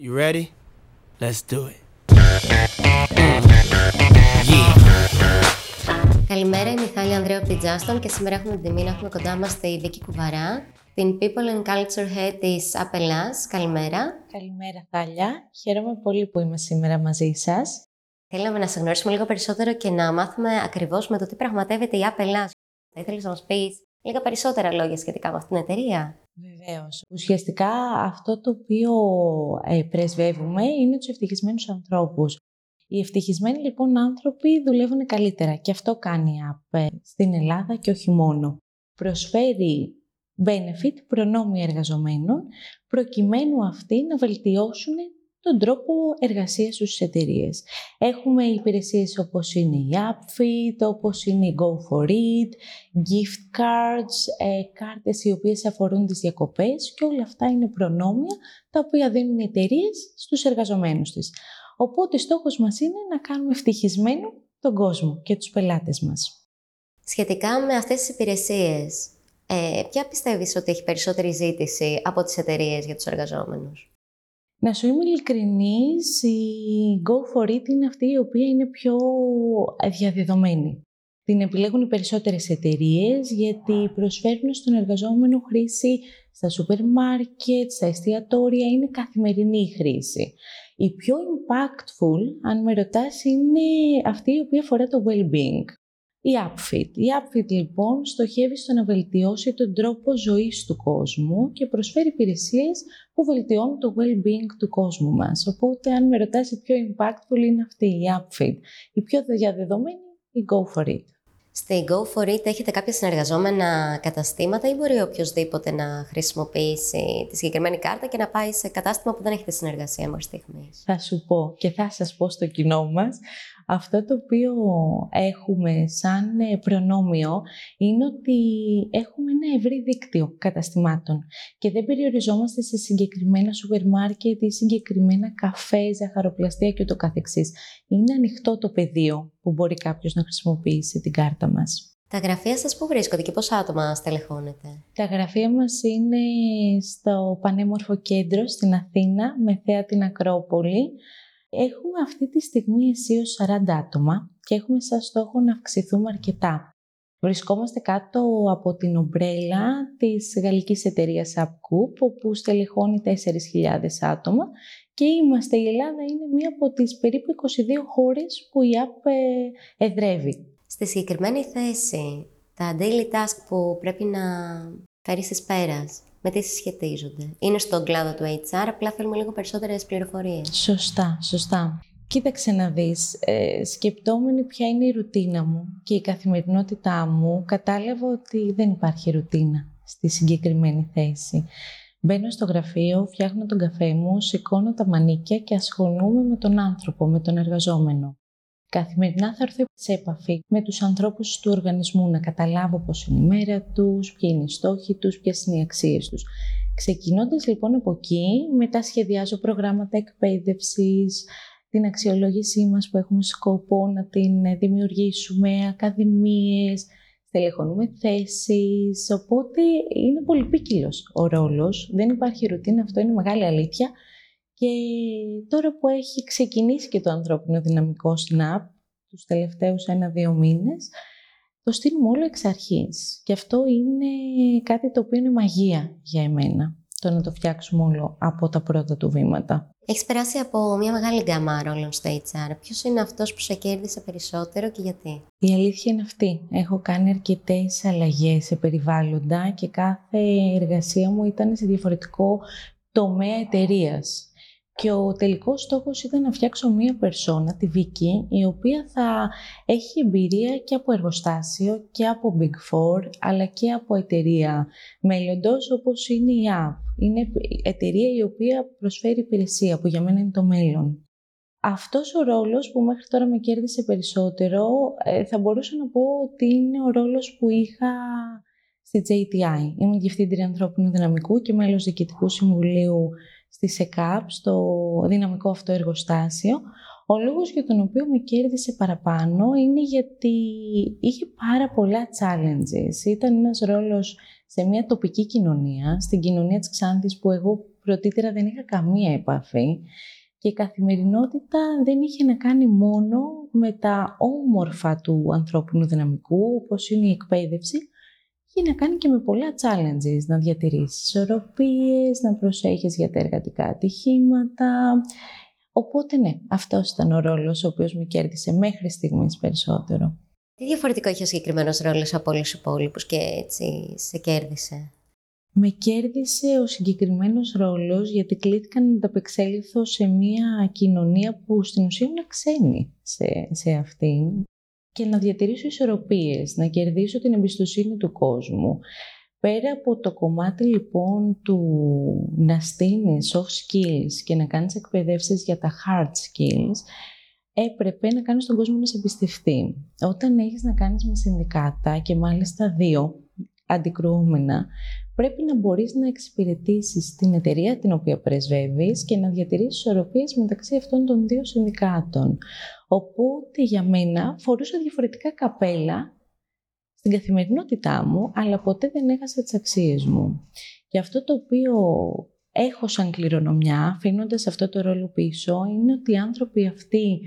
You ready? Let's do it. Καλημέρα, είμαι η Θάλια Ανδρέου από την Justin και σήμερα έχουμε την τιμή να έχουμε κοντά μας τη Βίκη Κουβαρά, την People and Culture Head της Απελάς. Καλημέρα. Καλημέρα Θάλια. Χαίρομαι πολύ που είμαι σήμερα μαζί σας. Θέλαμε να σε γνωρίσουμε λίγο περισσότερο και να μάθουμε ακριβώς με το τι πραγματεύεται η Απελάς. Θα ήθελες να μας πεις λίγα περισσότερα λόγια σχετικά με αυτήν την εταιρεία. Βεβαίως. Ουσιαστικά αυτό το οποίο ε, πρεσβεύουμε είναι τους ευτυχισμένους ανθρώπους. Οι ευτυχισμένοι λοιπόν άνθρωποι δουλεύουν καλύτερα και αυτό κάνει η ΑΠ στην Ελλάδα και όχι μόνο. Προσφέρει benefit, προνόμια εργαζομένων, προκειμένου αυτοί να βελτιώσουν τον τρόπο εργασίας στους εταιρείες. Έχουμε υπηρεσίες όπως είναι η Upfit, όπως είναι η Go for It, gift cards, ε, κάρτες οι οποίες αφορούν τις διακοπές και όλα αυτά είναι προνόμια τα οποία δίνουν οι εταιρείες στους εργαζομένους της. Οπότε στόχος μας είναι να κάνουμε ευτυχισμένο τον κόσμο και τους πελάτες μας. Σχετικά με αυτές τις υπηρεσίες, ε, ποια πιστεύεις ότι έχει περισσότερη ζήτηση από τις εταιρείες για τους εργαζόμενους; Να σου είμαι ειλικρινής, η Go for It είναι αυτή η οποία είναι πιο διαδεδομένη. Την επιλέγουν οι περισσότερες εταιρείες γιατί προσφέρουν στον εργαζόμενο χρήση στα σούπερ μάρκετ, στα εστιατόρια, είναι καθημερινή η χρήση. Η πιο impactful, αν με ρωτάς, είναι αυτή η οποία αφορά το well-being. Η Upfit. Η Upfit λοιπόν στοχεύει στο να βελτιώσει τον τρόπο ζωής του κόσμου και προσφέρει υπηρεσίες που βελτιώνουν το well-being του κόσμου μας. Οπότε αν με ρωτάς η πιο impactful είναι αυτή η Upfit. Η πιο διαδεδομένη η Go For It. Στη Go For It έχετε κάποια συνεργαζόμενα καταστήματα ή μπορεί οποιοδήποτε να χρησιμοποιήσει τη συγκεκριμένη κάρτα και να πάει σε κατάστημα που δεν έχετε συνεργασία μέχρι στιγμής; Θα σου πω και θα σας πω στο κοινό μας αυτό το οποίο έχουμε σαν ε, προνόμιο είναι ότι έχουμε ένα ευρύ δίκτυο καταστημάτων και δεν περιοριζόμαστε σε συγκεκριμένα σούπερ μάρκετ ή συγκεκριμένα καφέ, ζαχαροπλαστεία και το καθεξής. Είναι ανοιχτό το πεδίο που μπορεί κάποιος να χρησιμοποιήσει την κάρτα μας. Τα γραφεία σας πού βρίσκονται και πόσα άτομα στελεχώνετε; Τα γραφεία μας είναι στο Πανέμορφο Κέντρο στην Αθήνα, με θέα την Ακρόπολη. Έχουμε αυτή τη στιγμή αισίως 40 άτομα και έχουμε σαν στόχο να αυξηθούμε αρκετά. Βρισκόμαστε κάτω από την ομπρέλα της γαλλικής εταιρείας Upcoop, όπου στελεχώνει 4.000 άτομα και είμαστε, η Ελλάδα είναι μία από τις περίπου 22 χώρες που η App ε, εδρεύει. Στη συγκεκριμένη θέση, τα daily task που πρέπει να φέρεις εις πέρας, με τι συσχετίζονται; Είναι στον κλάδο του HR, απλά θέλουμε λίγο περισσότερες πληροφορίες. Σωστά, σωστά. Κοίταξε να δεις, ε, σκεπτόμενη ποια είναι η ρουτίνα μου και η καθημερινότητά μου, κατάλαβα ότι δεν υπάρχει ρουτίνα στη συγκεκριμένη θέση. Μπαίνω στο γραφείο, φτιάχνω τον καφέ μου, σηκώνω τα μανίκια και ασχολούμαι με τον άνθρωπο, με τον εργαζόμενο. Καθημερινά θα έρθω σε επαφή με τους ανθρώπους του οργανισμού να καταλάβω πώς είναι η μέρα τους, ποιοι είναι οι στόχοι τους, ποιες είναι οι αξίες τους. Ξεκινώντας λοιπόν από εκεί, μετά σχεδιάζω προγράμματα εκπαίδευσης, την αξιολόγησή μας που έχουμε σκοπό να την δημιουργήσουμε, ακαδημίες, στελεχωνούμε θέσεις, οπότε είναι πολυπίκυλος ο ρόλος, δεν υπάρχει ρουτίνα, αυτό είναι μεγάλη αλήθεια και τώρα που έχει ξεκινήσει και το ανθρώπινο δυναμικό στην app, τους τελευταίους ένα-δύο μήνες, το στείλουμε όλο εξ αρχής. Και αυτό είναι κάτι το οποίο είναι μαγεία για εμένα, το να το φτιάξουμε όλο από τα πρώτα του βήματα. Έχεις περάσει από μια μεγάλη γκάμα ρόλων στο HR. Ποιος είναι αυτός που σε κέρδισε περισσότερο και γιατί; Η αλήθεια είναι αυτή. Έχω κάνει αρκετές αλλαγές σε περιβάλλοντα και κάθε εργασία μου ήταν σε διαφορετικό τομέα εταιρείας. Και ο τελικός στόχος ήταν να φτιάξω μία περσόνα, τη Βίκη, η οποία θα έχει εμπειρία και από εργοστάσιο και από Big Four, αλλά και από εταιρεία μέλλοντος, όπως είναι η App. Είναι εταιρεία η οποία προσφέρει υπηρεσία, που για μένα είναι το μέλλον. Αυτός ο ρόλος που μέχρι τώρα με κέρδισε περισσότερο, ε, θα μπορούσα να πω ότι είναι ο ρόλος που είχα στη JTI. Ήμουν διευθύντρια ανθρώπινου δυναμικού και μέλος διοικητικού συμβουλίου στη ΣΕΚΑΠ, στο δυναμικό αυτό εργοστάσιο. Ο λόγος για τον οποίο με κέρδισε παραπάνω είναι γιατί είχε πάρα πολλά challenges. Ήταν ένας ρόλος σε μια τοπική κοινωνία, στην κοινωνία της Ξάνθης που εγώ πρωτήτερα δεν είχα καμία επαφή και η καθημερινότητα δεν είχε να κάνει μόνο με τα όμορφα του ανθρώπινου δυναμικού, όπως είναι η εκπαίδευση, είχε να κάνει και με πολλά challenges, να διατηρήσεις ισορροπίες, να προσέχεις για τα εργατικά ατυχήματα. Οπότε ναι, αυτός ήταν ο ρόλος ο οποίος με κέρδισε μέχρι στιγμής περισσότερο. Τι διαφορετικό είχε ο συγκεκριμένος ρόλος από όλους τους υπόλοιπους και έτσι σε κέρδισε; Με κέρδισε ο συγκεκριμένος ρόλος γιατί κλήθηκα να ανταπεξέλθω σε μια κοινωνία που στην ουσία είναι ξένη σε, σε αυτήν και να διατηρήσω ισορροπίες, να κερδίσω την εμπιστοσύνη του κόσμου. Πέρα από το κομμάτι λοιπόν του να στείνεις soft skills και να κάνεις εκπαιδεύσεις για τα hard skills, έπρεπε να κάνεις τον κόσμο να σε εμπιστευτεί. Όταν έχεις να κάνεις με συνδικάτα και μάλιστα δύο αντικρουόμενα, πρέπει να μπορείς να εξυπηρετήσεις την εταιρεία την οποία πρεσβεύεις και να διατηρήσεις ισορροπίες μεταξύ αυτών των δύο συνδικάτων. Οπότε για μένα φορούσα διαφορετικά καπέλα στην καθημερινότητά μου, αλλά ποτέ δεν έχασα τις αξίες μου. Και αυτό το οποίο έχω σαν κληρονομιά, αφήνοντας αυτό το ρόλο πίσω, είναι ότι οι άνθρωποι αυτοί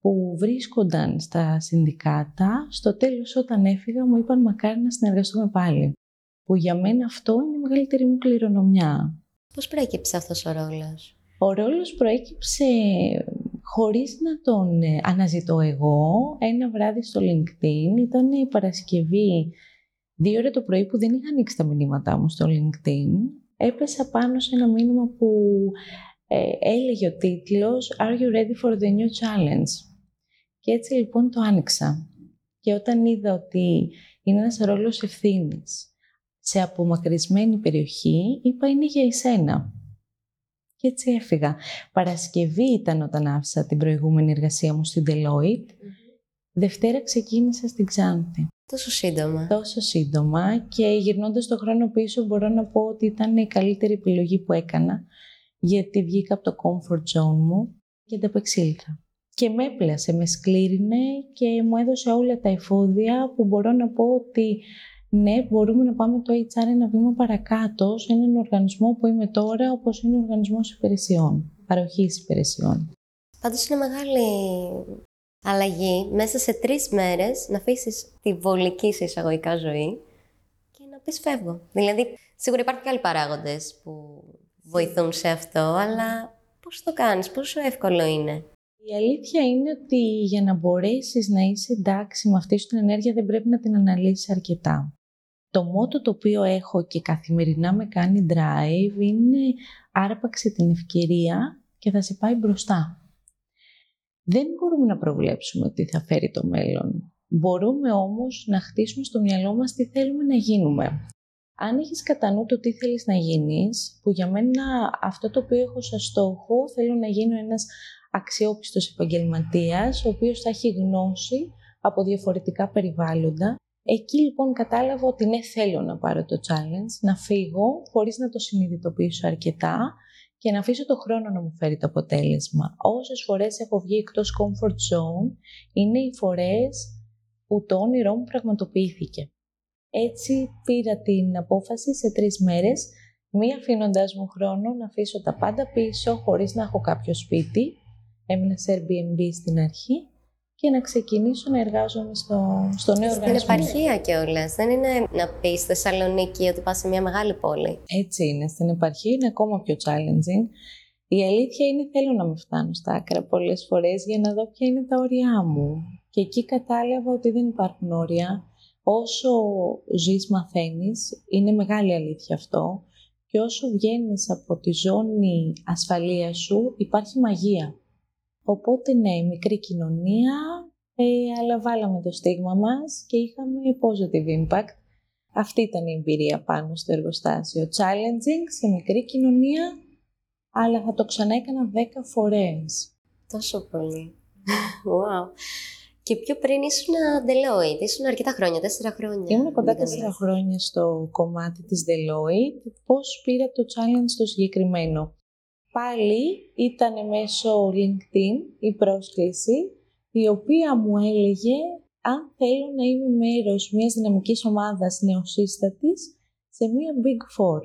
που βρίσκονταν στα συνδικάτα, στο τέλος όταν έφυγα μου είπαν μακάρι να συνεργαστούμε πάλι. Που για μένα αυτό είναι η μεγαλύτερη μου κληρονομιά. Πώς προέκυψε αυτός ο ρόλος; Ο ρόλος προέκυψε χωρίς να τον ε, αναζητώ εγώ. Ένα βράδυ στο LinkedIn ήταν η Παρασκευή, δύο ώρα το πρωί που δεν είχα ανοίξει τα μηνύματά μου στο LinkedIn. Έπεσα πάνω σε ένα μήνυμα που ε, έλεγε ο τίτλος «Are you ready for the new challenge» Και έτσι λοιπόν το άνοιξα. Και όταν είδα ότι είναι ένας ρόλος ευθύνης σε απομακρυσμένη περιοχή, είπα είναι για εσένα. Και έτσι έφυγα. Παρασκευή ήταν όταν άφησα την προηγούμενη εργασία μου στην Deloitte. Δευτέρα ξεκίνησα στην Ξάνθη. Τόσο σύντομα. Τόσο σύντομα και γυρνώντας το χρόνο πίσω μπορώ να πω ότι ήταν η καλύτερη επιλογή που έκανα γιατί βγήκα από το comfort zone μου και ανταπεξήλθα και με έπλασε, με σκλήρινε και μου έδωσε όλα τα εφόδια που μπορώ να πω ότι ναι, μπορούμε να πάμε το HR ένα βήμα παρακάτω σε έναν οργανισμό που είμαι τώρα, όπως είναι ο οργανισμός υπηρεσιών, παροχής υπηρεσιών. Πάντως είναι μεγάλη αλλαγή μέσα σε τρεις μέρες να αφήσεις τη βολική σε εισαγωγικά ζωή και να πεις φεύγω. Δηλαδή, σίγουρα υπάρχουν και άλλοι παράγοντες που βοηθούν σε αυτό, αλλά πώς το κάνεις, πόσο εύκολο είναι; Η αλήθεια είναι ότι για να μπορέσεις να είσαι εντάξει με αυτή σου την ενέργεια δεν πρέπει να την αναλύσεις αρκετά. Το μότο το οποίο έχω και καθημερινά με κάνει drive είναι άρπαξε την ευκαιρία και θα σε πάει μπροστά. Δεν μπορούμε να προβλέψουμε τι θα φέρει το μέλλον. Μπορούμε όμως να χτίσουμε στο μυαλό μας τι θέλουμε να γίνουμε. Αν έχεις κατά νου το τι θέλεις να γίνεις, που για μένα αυτό το οποίο έχω σαν στόχο, θέλω να γίνω ένας αξιόπιστος επαγγελματίας, ο οποίος θα έχει γνώση από διαφορετικά περιβάλλοντα. Εκεί λοιπόν κατάλαβα ότι ναι θέλω να πάρω το challenge, να φύγω χωρίς να το συνειδητοποιήσω αρκετά και να αφήσω το χρόνο να μου φέρει το αποτέλεσμα. Όσες φορές έχω βγει εκτός comfort zone, είναι οι φορές που το όνειρό μου πραγματοποιήθηκε. Έτσι πήρα την απόφαση σε τρεις μέρες, μη αφήνοντα μου χρόνο να αφήσω τα πάντα πίσω χωρίς να έχω κάποιο σπίτι έμεινα σε Airbnb στην αρχή και να ξεκινήσω να εργάζομαι στο, στο νέο στην οργανισμό. Στην επαρχία κιόλας. Δεν είναι να πεις στη Θεσσαλονίκη ότι πας σε μια μεγάλη πόλη. Έτσι είναι. Στην επαρχία είναι ακόμα πιο challenging. Η αλήθεια είναι θέλω να με φτάνω στα άκρα πολλές φορές για να δω ποια είναι τα όρια μου. Και εκεί κατάλαβα ότι δεν υπάρχουν όρια. Όσο ζεις μαθαίνεις, είναι μεγάλη αλήθεια αυτό. Και όσο βγαίνεις από τη ζώνη ασφαλείας σου, υπάρχει μαγεία. Οπότε ναι, μικρή κοινωνία, ε, αλλά βάλαμε το στίγμα μας και είχαμε positive impact. Αυτή ήταν η εμπειρία πάνω στο εργοστάσιο. Challenging σε μικρή κοινωνία, αλλά θα το ξανά έκανα 10 φορές. Τόσο πολύ. wow. Και πιο πριν ήσουν Deloitte, ήσουν αρκετά χρόνια, τέσσερα χρόνια. Ήμουν κοντά τέσσερα χρόνια στο κομμάτι της Deloitte. Πώς πήρα το challenge το συγκεκριμένο; Πάλι ήταν μέσω LinkedIn η πρόσκληση, η οποία μου έλεγε αν θέλω να είμαι μέρος μιας δυναμικής ομάδας νεοσύστατης σε μια Big Four.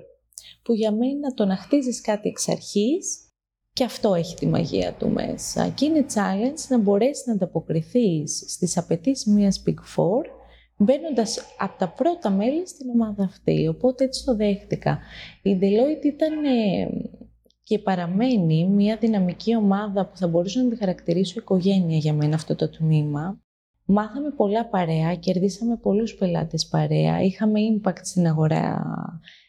που για μένα το να χτίζεις κάτι εξ αρχής και αυτό έχει τη μαγεία του μέσα. Και είναι challenge να μπορέσεις να ανταποκριθείς στις απαιτήσεις μιας Big Four, μπαίνοντας από τα πρώτα μέλη στην ομάδα αυτή. Οπότε έτσι το δέχτηκα. Η Deloitte ήταν ε, και παραμένει μια δυναμική ομάδα που θα μπορούσα να τη χαρακτηρίσω οικογένεια για μένα αυτό το τμήμα. Μάθαμε πολλά παρέα, κερδίσαμε πολλούς πελάτες παρέα, είχαμε impact στην αγορά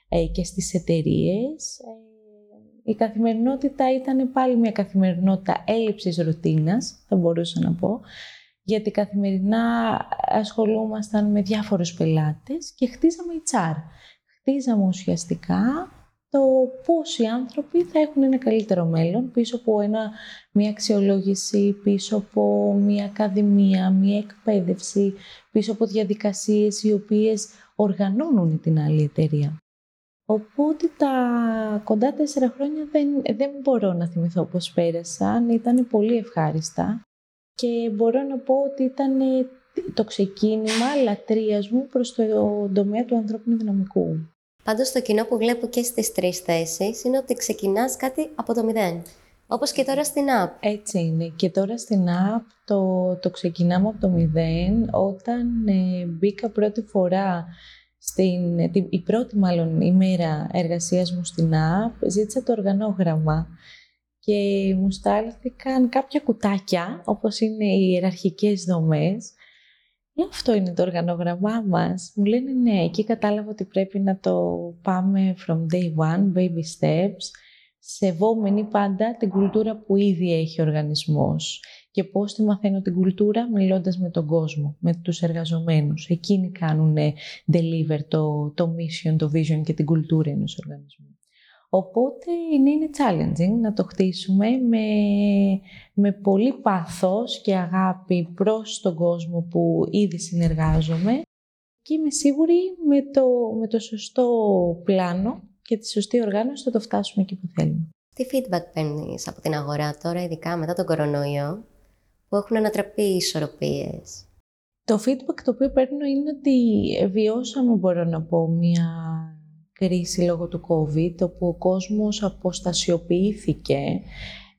ε, και στις εταιρείες. Ε, η καθημερινότητα ήταν πάλι μια καθημερινότητα έλλειψης ρουτίνας, θα μπορούσα να πω, γιατί καθημερινά ασχολούμασταν με διάφορους πελάτες και χτίζαμε HR. Χτίζαμε ουσιαστικά το πώς οι άνθρωποι θα έχουν ένα καλύτερο μέλλον πίσω από ένα, μια αξιολόγηση, πίσω από μια ακαδημία, μια εκπαίδευση, πίσω από διαδικασίες οι οποίες οργανώνουν την άλλη εταιρεία. Οπότε τα κοντά τέσσερα χρόνια δεν, δεν μπορώ να θυμηθώ πώς πέρασαν, ήταν πολύ ευχάριστα και μπορώ να πω ότι ήταν το ξεκίνημα λατρείας μου προς το τομέα του ανθρώπινου δυναμικού. Πάντως το κοινό που βλέπω και στις τρεις θέσεις είναι ότι ξεκινάς κάτι από το μηδέν. Όπως και τώρα στην app. Έτσι είναι. Και τώρα στην app το, το ξεκινάμε από το μηδέν. Όταν ε, μπήκα πρώτη φορά στην, η πρώτη μάλλον ημέρα εργασίας μου στην app, ζήτησα το οργανόγραμμα και μου στάλθηκαν κάποια κουτάκια, όπως είναι οι ιεραρχικές δομές, ε, αυτό είναι το οργανόγραμμά μας. Μου λένε ναι, εκεί κατάλαβα ότι πρέπει να το πάμε from day one, baby steps, σεβόμενοι πάντα την κουλτούρα που ήδη έχει ο οργανισμός. Και πώς τη μαθαίνω την κουλτούρα, μιλώντας με τον κόσμο, με τους εργαζομένους. Εκείνοι κάνουν deliver το, το mission, το vision και την κουλτούρα ενός οργανισμού. Οπότε είναι, είναι challenging να το χτίσουμε με, με πολύ πάθος και αγάπη προς τον κόσμο που ήδη συνεργάζομαι και είμαι σίγουρη με το, με το σωστό πλάνο και τη σωστή οργάνωση θα το φτάσουμε εκεί που θέλουμε. Τι feedback παίρνεις από την αγορά τώρα, ειδικά μετά τον κορονοϊό, που έχουν ανατραπεί οι ισορροπίες; Το feedback το οποίο παίρνω είναι ότι βιώσαμε, μπορώ να πω, μια κρίση λόγω του COVID, όπου ο κόσμος αποστασιοποιήθηκε,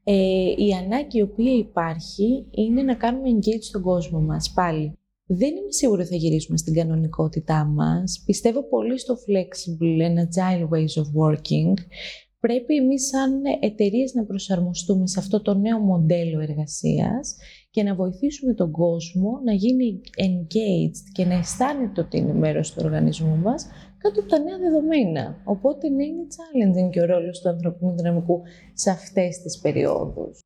ε, η ανάγκη η οποία υπάρχει είναι να κάνουμε engage στον κόσμο μας πάλι. Δεν είμαι σίγουρη ότι θα γυρίσουμε στην κανονικότητά μας. Πιστεύω πολύ στο flexible and agile ways of working. Πρέπει εμείς σαν εταιρείες να προσαρμοστούμε σε αυτό το νέο μοντέλο εργασίας και να βοηθήσουμε τον κόσμο να γίνει engaged και να αισθάνεται ότι είναι μέρος του οργανισμού μας κάτω από τα νέα δεδομένα. Οπότε ναι, είναι challenging και ο ρόλος του ανθρωπίνου δυναμικού σε αυτές τις περιόδους.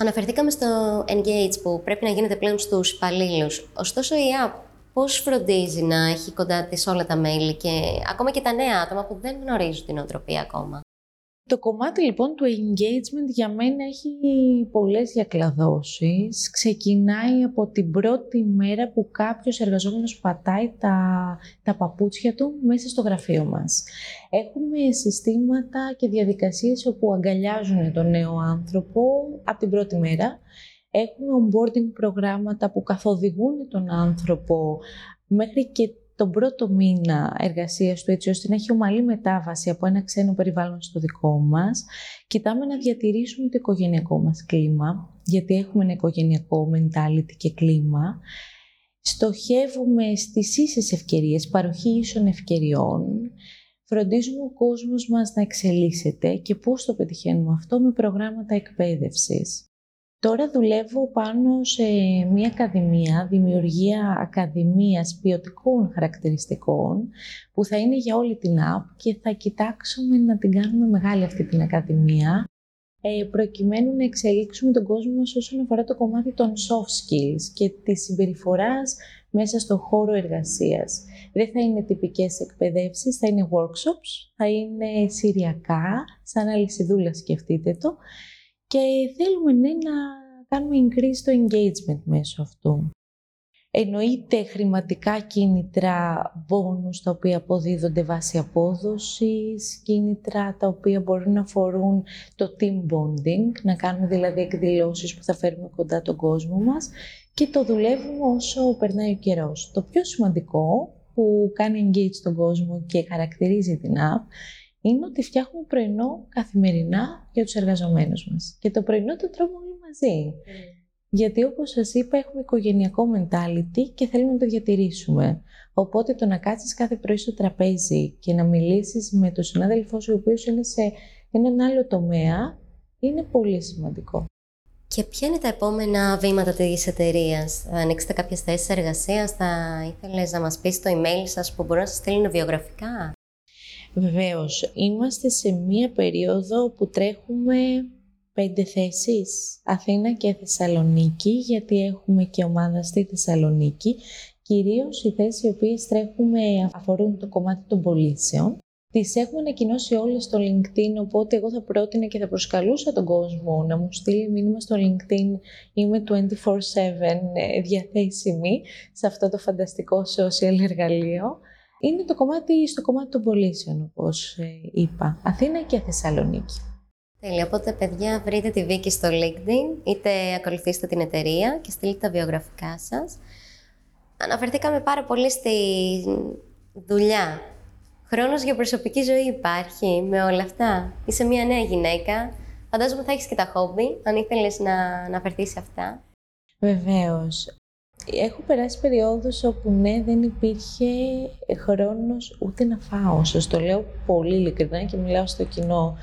Αναφερθήκαμε στο engage που πρέπει να γίνεται πλέον στους υπαλλήλους. Ωστόσο η app πώς φροντίζει να έχει κοντά της όλα τα μέλη και ακόμα και τα νέα άτομα που δεν γνωρίζουν την οτροπία ακόμα; Το κομμάτι λοιπόν του engagement για μένα έχει πολλές διακλαδώσεις. Ξεκινάει από την πρώτη μέρα που κάποιος εργαζόμενος πατάει τα, τα παπούτσια του μέσα στο γραφείο μας. Έχουμε συστήματα και διαδικασίες όπου αγκαλιάζουν τον νέο άνθρωπο από την πρώτη μέρα. Έχουμε onboarding προγράμματα που καθοδηγούν τον άνθρωπο μέχρι και τον πρώτο μήνα εργασίας του έτσι ώστε να έχει ομαλή μετάβαση από ένα ξένο περιβάλλον στο δικό μας. Κοιτάμε να διατηρήσουμε το οικογενειακό μας κλίμα, γιατί έχουμε ένα οικογενειακό mentality και κλίμα. Στοχεύουμε στις ίσες ευκαιρίες, παροχή ίσων ευκαιριών. Φροντίζουμε ο κόσμος μας να εξελίσσεται και πώς το πετυχαίνουμε αυτό με προγράμματα εκπαίδευσης. Τώρα δουλεύω πάνω σε μια ακαδημία, δημιουργία ακαδημίας ποιοτικών χαρακτηριστικών, που θα είναι για όλη την app και θα κοιτάξουμε να την κάνουμε μεγάλη αυτή την ακαδημία, ε, προκειμένου να εξελίξουμε τον κόσμο μας όσον αφορά το κομμάτι των soft skills και της συμπεριφοράς μέσα στον χώρο εργασίας. Δεν θα είναι τυπικές εκπαιδεύσεις, θα είναι workshops, θα είναι συριακά, σαν αλυσιδούλα σκεφτείτε το, και θέλουμε ναι, να κάνουμε increase το engagement μέσω αυτού. Εννοείται χρηματικά κίνητρα, bonus τα οποία αποδίδονται βάσει απόδοσης, κίνητρα τα οποία μπορούν να αφορούν το team bonding, να κάνουμε δηλαδή εκδηλώσεις που θα φέρουμε κοντά τον κόσμο μας και το δουλεύουμε όσο περνάει ο καιρός. Το πιο σημαντικό που κάνει engage τον κόσμο και χαρακτηρίζει την app είναι ότι φτιάχνουμε πρωινό καθημερινά για τους εργαζομένους μας. Και το πρωινό το τρώμε όλοι μαζί. Γιατί όπως σας είπα έχουμε οικογενειακό mentality και θέλουμε να το διατηρήσουμε. Οπότε το να κάτσεις κάθε πρωί στο τραπέζι και να μιλήσεις με τον συνάδελφό σου ο οποίος είναι σε έναν άλλο τομέα είναι πολύ σημαντικό. Και ποια είναι τα επόμενα βήματα της εταιρείας, Θα ανοίξετε κάποιες θέσεις εργασίας, θα ήθελες να μας πεις το email σας που μπορούν να σας στείλουν βιογραφικά; Βεβαίως. Είμαστε σε μία περίοδο που τρέχουμε πέντε θέσεις, Αθήνα και Θεσσαλονίκη, γιατί έχουμε και ομάδα στη Θεσσαλονίκη. Κυρίως οι θέσεις οι οποίες τρέχουμε αφορούν το κομμάτι των πωλήσεων. Τις έχουμε ανακοινώσει όλες στο LinkedIn, οπότε εγώ θα πρότεινα και θα προσκαλούσα τον κόσμο να μου στείλει μήνυμα στο LinkedIn. Είμαι 24-7 ε, διαθέσιμη σε αυτό το φανταστικό social εργαλείο. Είναι το κομμάτι στο κομμάτι των πωλήσεων, όπως ε, είπα. Αθήνα και Θεσσαλονίκη. Τέλεια. Οπότε, παιδιά, βρείτε τη Βίκη στο LinkedIn, είτε ακολουθήστε την εταιρεία και στείλτε τα βιογραφικά σας. Αναφερθήκαμε πάρα πολύ στη δουλειά Χρόνος για προσωπική ζωή υπάρχει με όλα αυτά; Είσαι μια νέα γυναίκα. Φαντάζομαι θα έχεις και τα χόμπι, αν ήθελες να αναφερθείς σε αυτά. Βεβαίως. Έχω περάσει περιόδους όπου ναι, δεν υπήρχε χρόνος ούτε να φάω. Σας το λέω πολύ ειλικρινά και μιλάω στο κοινό.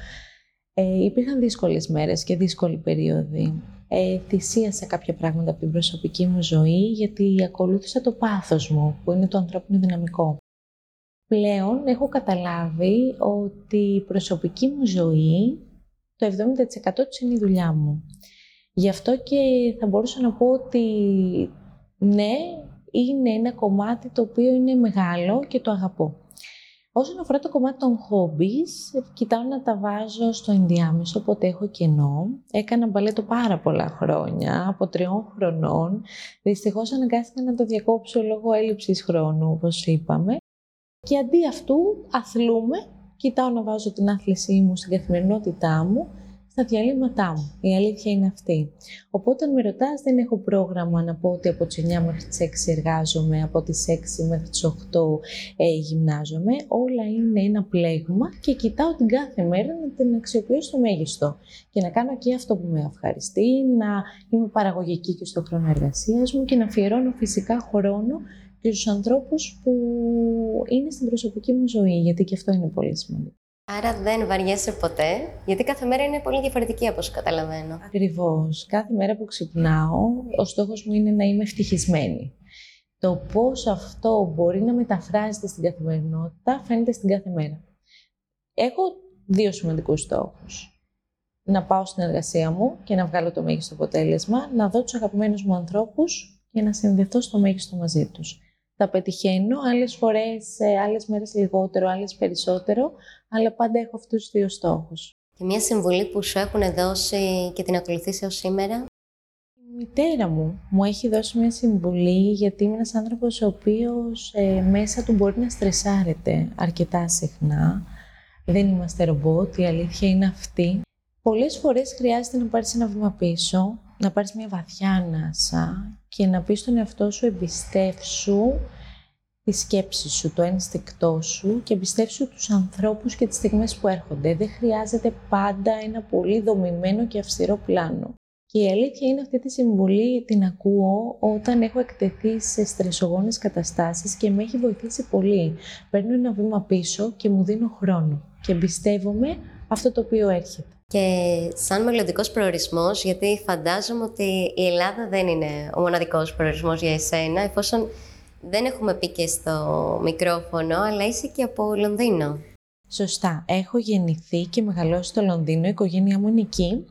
Ε, υπήρχαν δύσκολες μέρες και δύσκολη περίοδοι. Ε, θυσίασα κάποια πράγματα από την προσωπική μου ζωή γιατί ακολούθησα το πάθος μου, που είναι το ανθρώπινο δυναμικό. Πλέον έχω καταλάβει ότι η προσωπική μου ζωή, το 70% της είναι η δουλειά μου. Γι' αυτό και θα μπορούσα να πω ότι ναι, είναι ένα κομμάτι το οποίο είναι μεγάλο και το αγαπώ. Όσον αφορά το κομμάτι των hobbies, κοιτάω να τα βάζω στο ενδιάμεσο, οπότε έχω κενό. Έκανα μπαλέτο πάρα πολλά χρόνια, από τριών χρονών. Δυστυχώς αναγκάστηκα να το διακόψω λόγω έλλειψης χρόνου, όπως είπαμε. Και αντί αυτού αθλούμε, κοιτάω να βάζω την άθλησή μου στην καθημερινότητά μου, στα διαλύματά μου. Η αλήθεια είναι αυτή. Οπότε, αν με ρωτάς, δεν έχω πρόγραμμα να πω ότι από τις 9 μέχρι τις 6 εργάζομαι, από τις 6 μέχρι τις 8 ε, γυμνάζομαι. Όλα είναι ένα πλέγμα και κοιτάω την κάθε μέρα να την αξιοποιώ στο μέγιστο. Και να κάνω και αυτό που με ευχαριστεί, να είμαι παραγωγική και στο χρόνο εργασίας μου και να αφιερώνω φυσικά χρόνο και στους ανθρώπους που είναι στην προσωπική μου ζωή, γιατί και αυτό είναι πολύ σημαντικό. Άρα δεν βαριέσαι ποτέ, γιατί κάθε μέρα είναι πολύ διαφορετική από όσο καταλαβαίνω. Ακριβώς. Κάθε μέρα που ξυπνάω, ο στόχος μου είναι να είμαι ευτυχισμένη. Το πώς αυτό μπορεί να μεταφράζεται στην καθημερινότητα φαίνεται στην κάθε μέρα. Έχω δύο σημαντικούς στόχους. Να πάω στην εργασία μου και να βγάλω το μέγιστο αποτέλεσμα, να δω τους αγαπημένους μου ανθρώπους και να συνδεθώ στο μέγιστο μαζί τους τα πετυχαίνω, άλλες φορές, ε, άλλες μέρες λιγότερο, άλλες περισσότερο, αλλά πάντα έχω αυτούς τους δύο στόχους. Και μια συμβουλή που σου έχουν δώσει και την ακολουθήσει έως σήμερα; Η μητέρα μου μου έχει δώσει μια συμβουλή γιατί είμαι ένας άνθρωπος ο οποίος ε, μέσα του μπορεί να στρεσάρεται αρκετά συχνά. Δεν είμαστε ρομπότ, η αλήθεια είναι αυτή. Πολλές φορές χρειάζεται να πάρεις ένα βήμα πίσω, να πάρεις μια βαθιά ανάσα και να πεις στον εαυτό σου εμπιστεύσου τη σκέψη σου, το ένστικτό σου και εμπιστεύσου τους ανθρώπους και τις στιγμές που έρχονται. Δεν χρειάζεται πάντα ένα πολύ δομημένο και αυστηρό πλάνο. Και η αλήθεια είναι αυτή τη συμβουλή την ακούω όταν έχω εκτεθεί σε στρεσογόνες καταστάσεις και με έχει βοηθήσει πολύ. Παίρνω ένα βήμα πίσω και μου δίνω χρόνο και εμπιστεύομαι αυτό το οποίο έρχεται. Και σαν μελλοντικός προορισμός, γιατί φαντάζομαι ότι η Ελλάδα δεν είναι ο μοναδικός προορισμός για εσένα, εφόσον δεν έχουμε πει και στο μικρόφωνο, αλλά είσαι και από Λονδίνο. Σωστά. Έχω γεννηθεί και μεγαλώσει στο Λονδίνο, η οικογένειά μου είναι εκεί.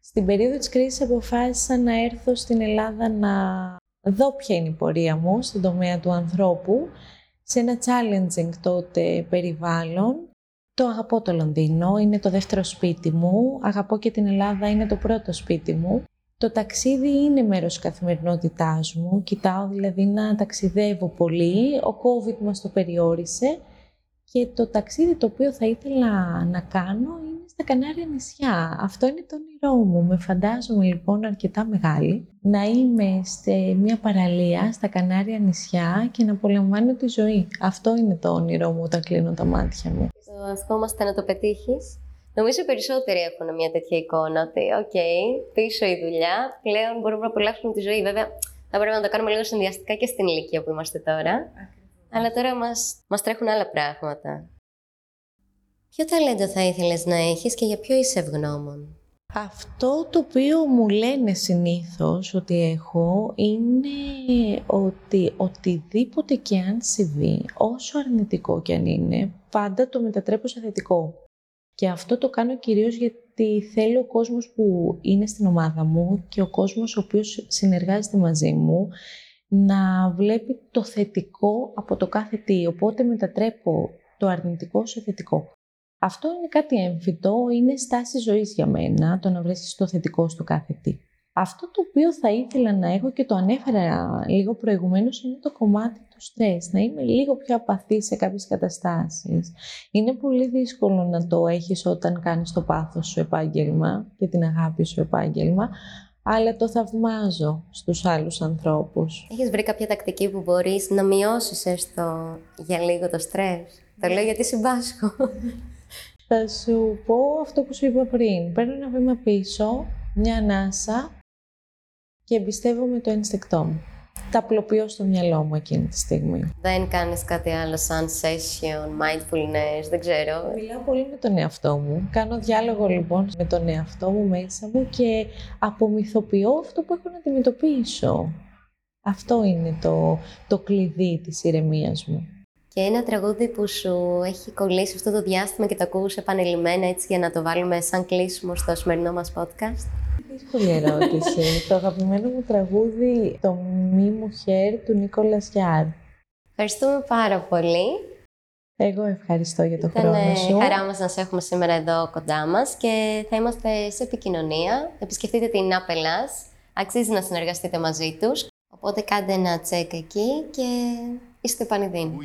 Στην περίοδο της κρίσης αποφάσισα να έρθω στην Ελλάδα να δω ποια είναι η πορεία μου στον τομέα του ανθρώπου, σε ένα challenging τότε περιβάλλον το αγαπώ το Λονδίνο, είναι το δεύτερο σπίτι μου. Αγαπώ και την Ελλάδα, είναι το πρώτο σπίτι μου. Το ταξίδι είναι μέρος της καθημερινότητάς μου. Κοιτάω δηλαδή να ταξιδεύω πολύ. Ο COVID μας το περιόρισε. Και το ταξίδι το οποίο θα ήθελα να κάνω είναι στα Κανάρια νησιά. Αυτό είναι το όνειρό μου. Με φαντάζομαι λοιπόν αρκετά μεγάλη να είμαι σε μια παραλία στα Κανάρια νησιά και να απολαμβάνω τη ζωή. Αυτό είναι το όνειρό μου όταν κλείνω τα μάτια μου. Το ευχόμαστε να το πετύχεις. Νομίζω οι περισσότεροι έχουν μια τέτοια εικόνα ότι, οκ, πίσω η δουλειά, πλέον μπορούμε να απολαύσουμε τη ζωή. Βέβαια, θα πρέπει να το κάνουμε λίγο συνδυαστικά και στην ηλικία που είμαστε τώρα. Αλλά τώρα μας, μας τρέχουν άλλα πράγματα. Ποιο ταλέντο θα ήθελες να έχεις και για ποιο είσαι ευγνώμων; Αυτό το οποίο μου λένε συνήθως ότι έχω είναι ότι οτιδήποτε και αν συμβεί, όσο αρνητικό και αν είναι, πάντα το μετατρέπω σε θετικό. Και αυτό το κάνω κυρίως γιατί θέλω ο κόσμος που είναι στην ομάδα μου και ο κόσμος ο οποίος συνεργάζεται μαζί μου να βλέπει το θετικό από το κάθε τι. Οπότε μετατρέπω το αρνητικό σε θετικό. Αυτό είναι κάτι έμφυτο, είναι στάση ζωής για μένα, το να βρίσκεις το θετικό στο κάθε τι. Αυτό το οποίο θα ήθελα να έχω και το ανέφερα λίγο προηγουμένως είναι το κομμάτι του στρες, να είμαι λίγο πιο απαθή σε κάποιες καταστάσεις. Είναι πολύ δύσκολο να το έχεις όταν κάνεις το πάθος σου επάγγελμα και την αγάπη σου επάγγελμα, αλλά το θαυμάζω στους άλλους ανθρώπους. Έχεις βρει κάποια τακτική που μπορείς να μειώσεις έστω για λίγο το στρες; Το λέω γιατί συμπάσχω. Θα σου πω αυτό που σου είπα πριν. Παίρνω ένα βήμα πίσω, μια ανάσα και εμπιστεύομαι το ένστικτό μου. Τα απλοποιώ στο μυαλό μου εκείνη τη στιγμή. Δεν κάνεις κάτι άλλο σαν session, mindfulness, δεν ξέρω. Μιλάω πολύ με τον εαυτό μου. Κάνω διάλογο λοιπόν με τον εαυτό μου μέσα μου και απομυθοποιώ αυτό που έχω να αντιμετωπίσω. Αυτό είναι το, το κλειδί της ηρεμίας μου. Και ένα τραγούδι που σου έχει κολλήσει αυτό το διάστημα και το ακούς επανειλημμένα έτσι για να το βάλουμε σαν κλείσιμο στο σημερινό μας podcast. Δύσκολη ερώτηση. το αγαπημένο μου τραγούδι, το «Μη μου χέρ» του Νίκολας Γιάρ. Ευχαριστούμε πάρα πολύ. Εγώ ευχαριστώ για το χρόνο σου. Ήταν χαρά μας να σε έχουμε σήμερα εδώ κοντά μας και θα είμαστε σε επικοινωνία. Επισκεφτείτε την Apple Αξίζει να συνεργαστείτε μαζί τους. Οπότε κάντε ένα τσεκ εκεί και είστε πανηδίνοι.